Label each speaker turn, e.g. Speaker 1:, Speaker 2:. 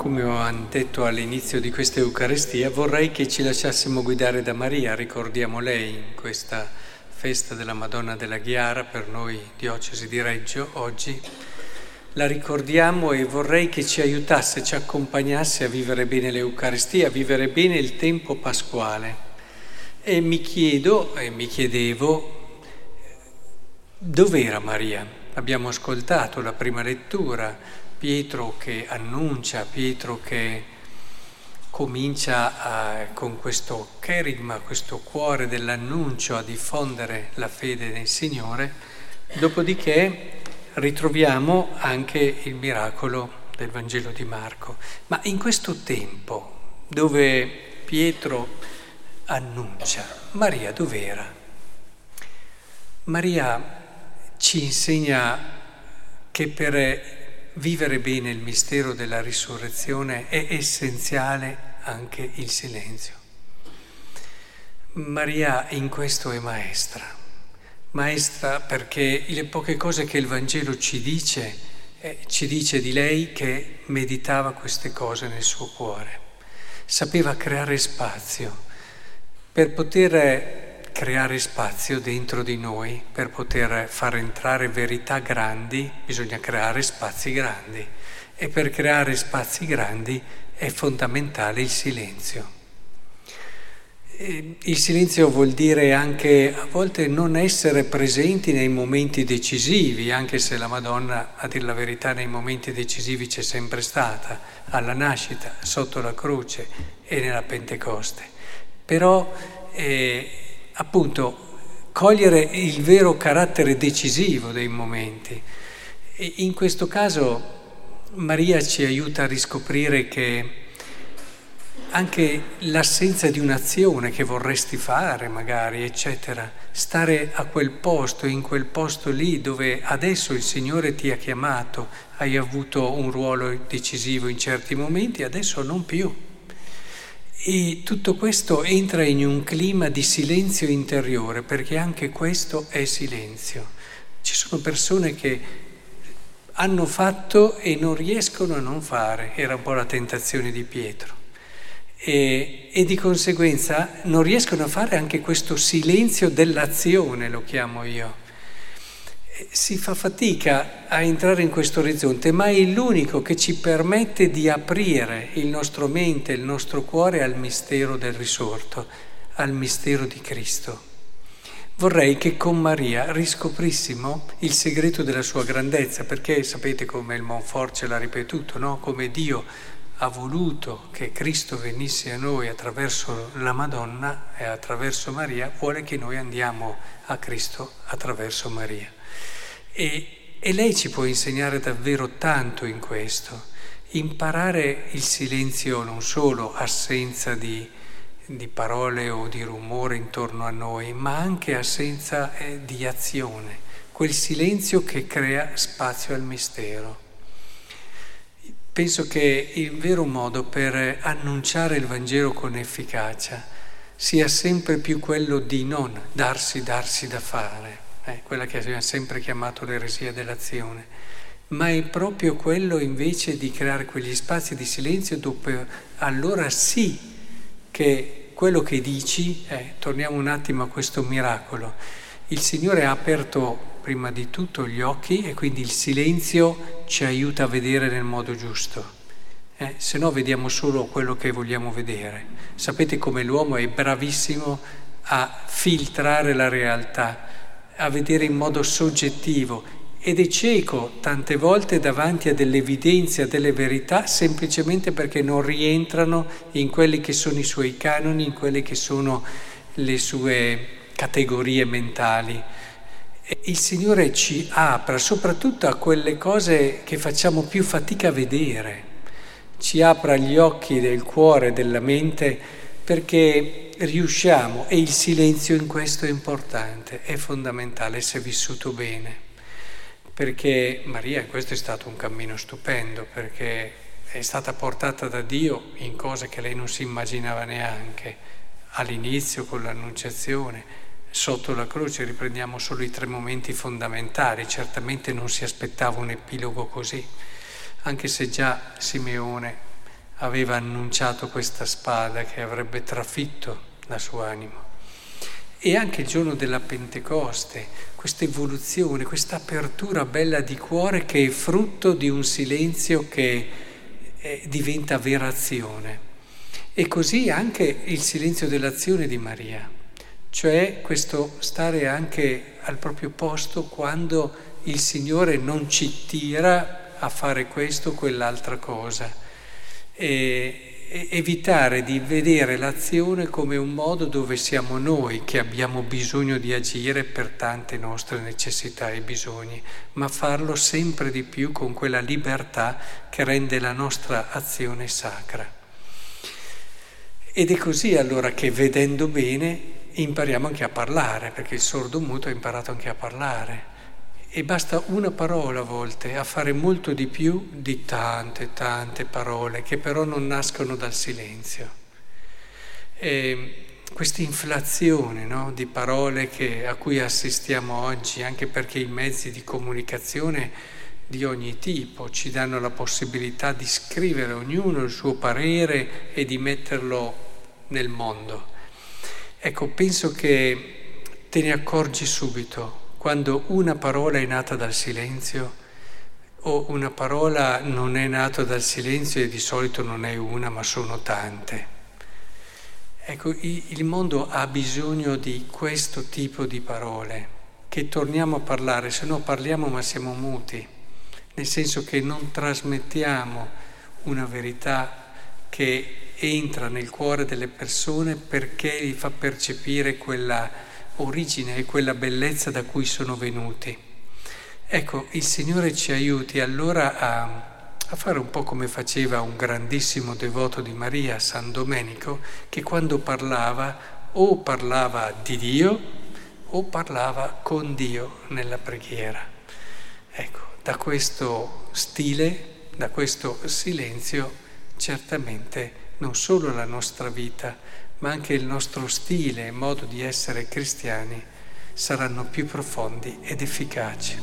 Speaker 1: Come ho detto all'inizio di questa Eucaristia, vorrei che ci lasciassimo guidare da Maria, ricordiamo lei in questa festa della Madonna della Ghiara, per noi diocesi di Reggio, oggi. La ricordiamo e vorrei che ci aiutasse, ci accompagnasse a vivere bene l'Eucaristia, a vivere bene il tempo pasquale. E mi chiedo e mi chiedevo, dov'era Maria? Abbiamo ascoltato la prima lettura, Pietro che annuncia, Pietro che comincia a, con questo cherigma, questo cuore dell'annuncio a diffondere la fede nel Signore, dopodiché ritroviamo anche il miracolo del Vangelo di Marco. Ma in questo tempo dove Pietro annuncia, Maria dov'era? Maria ci insegna che per vivere bene il mistero della risurrezione è essenziale anche il silenzio. Maria in questo è maestra, maestra perché le poche cose che il Vangelo ci dice, eh, ci dice di lei che meditava queste cose nel suo cuore, sapeva creare spazio per poter creare spazio dentro di noi per poter far entrare verità grandi, bisogna creare spazi grandi e per creare spazi grandi è fondamentale il silenzio. Il silenzio vuol dire anche a volte non essere presenti nei momenti decisivi, anche se la Madonna, a dire la verità, nei momenti decisivi c'è sempre stata, alla nascita, sotto la croce e nella Pentecoste. Però eh, appunto cogliere il vero carattere decisivo dei momenti. E in questo caso Maria ci aiuta a riscoprire che anche l'assenza di un'azione che vorresti fare magari, eccetera, stare a quel posto, in quel posto lì dove adesso il Signore ti ha chiamato, hai avuto un ruolo decisivo in certi momenti, adesso non più. E tutto questo entra in un clima di silenzio interiore, perché anche questo è silenzio. Ci sono persone che hanno fatto e non riescono a non fare, era un po' la tentazione di Pietro. E, e di conseguenza non riescono a fare anche questo silenzio dell'azione, lo chiamo io si fa fatica a entrare in questo orizzonte, ma è l'unico che ci permette di aprire il nostro mente, il nostro cuore al mistero del risorto, al mistero di Cristo. Vorrei che con Maria riscoprissimo il segreto della sua grandezza, perché sapete come il Monfort ce l'ha ripetuto, no? come Dio ha voluto che Cristo venisse a noi attraverso la Madonna e attraverso Maria, vuole che noi andiamo a Cristo attraverso Maria. E, e lei ci può insegnare davvero tanto in questo, imparare il silenzio non solo assenza di, di parole o di rumore intorno a noi, ma anche assenza eh, di azione, quel silenzio che crea spazio al mistero. Penso che il vero modo per annunciare il Vangelo con efficacia sia sempre più quello di non darsi, darsi da fare eh, quella che abbiamo sempre chiamato l'eresia dell'azione, ma è proprio quello invece di creare quegli spazi di silenzio dove allora sì che quello che dici, eh, torniamo un attimo a questo miracolo, il Signore ha aperto prima di tutto gli occhi e quindi il silenzio ci aiuta a vedere nel modo giusto. Eh, se no vediamo solo quello che vogliamo vedere. Sapete come l'uomo è bravissimo a filtrare la realtà a vedere in modo soggettivo ed è cieco tante volte davanti a delle evidenze, a delle verità, semplicemente perché non rientrano in quelli che sono i suoi canoni, in quelle che sono le sue categorie mentali. Il Signore ci apra soprattutto a quelle cose che facciamo più fatica a vedere, ci apra gli occhi del cuore, della mente, perché riusciamo, e il silenzio in questo è importante, è fondamentale se vissuto bene, perché Maria questo è stato un cammino stupendo, perché è stata portata da Dio in cose che lei non si immaginava neanche, all'inizio con l'annunciazione, sotto la croce riprendiamo solo i tre momenti fondamentali, certamente non si aspettava un epilogo così, anche se già Simeone aveva annunciato questa spada che avrebbe trafitto la sua anima. E anche il giorno della Pentecoste, questa evoluzione, questa apertura bella di cuore che è frutto di un silenzio che eh, diventa vera azione. E così anche il silenzio dell'azione di Maria, cioè questo stare anche al proprio posto quando il Signore non ci tira a fare questo o quell'altra cosa. E, evitare di vedere l'azione come un modo dove siamo noi che abbiamo bisogno di agire per tante nostre necessità e bisogni, ma farlo sempre di più con quella libertà che rende la nostra azione sacra. Ed è così allora che vedendo bene impariamo anche a parlare, perché il sordo muto ha imparato anche a parlare e basta una parola a volte a fare molto di più di tante, tante parole che però non nascono dal silenzio. questa inflazione no, di parole che, a cui assistiamo oggi, anche perché i mezzi di comunicazione di ogni tipo ci danno la possibilità di scrivere ognuno il suo parere e di metterlo nel mondo. Ecco, penso che te ne accorgi subito quando una parola è nata dal silenzio o una parola non è nata dal silenzio e di solito non è una ma sono tante. Ecco, il mondo ha bisogno di questo tipo di parole, che torniamo a parlare, se no parliamo ma siamo muti, nel senso che non trasmettiamo una verità che entra nel cuore delle persone perché gli fa percepire quella origine e quella bellezza da cui sono venuti. Ecco, il Signore ci aiuti allora a, a fare un po' come faceva un grandissimo devoto di Maria, San Domenico, che quando parlava o parlava di Dio o parlava con Dio nella preghiera. Ecco, da questo stile, da questo silenzio, certamente non solo la nostra vita, ma anche il nostro stile e modo di essere cristiani saranno più profondi ed efficaci.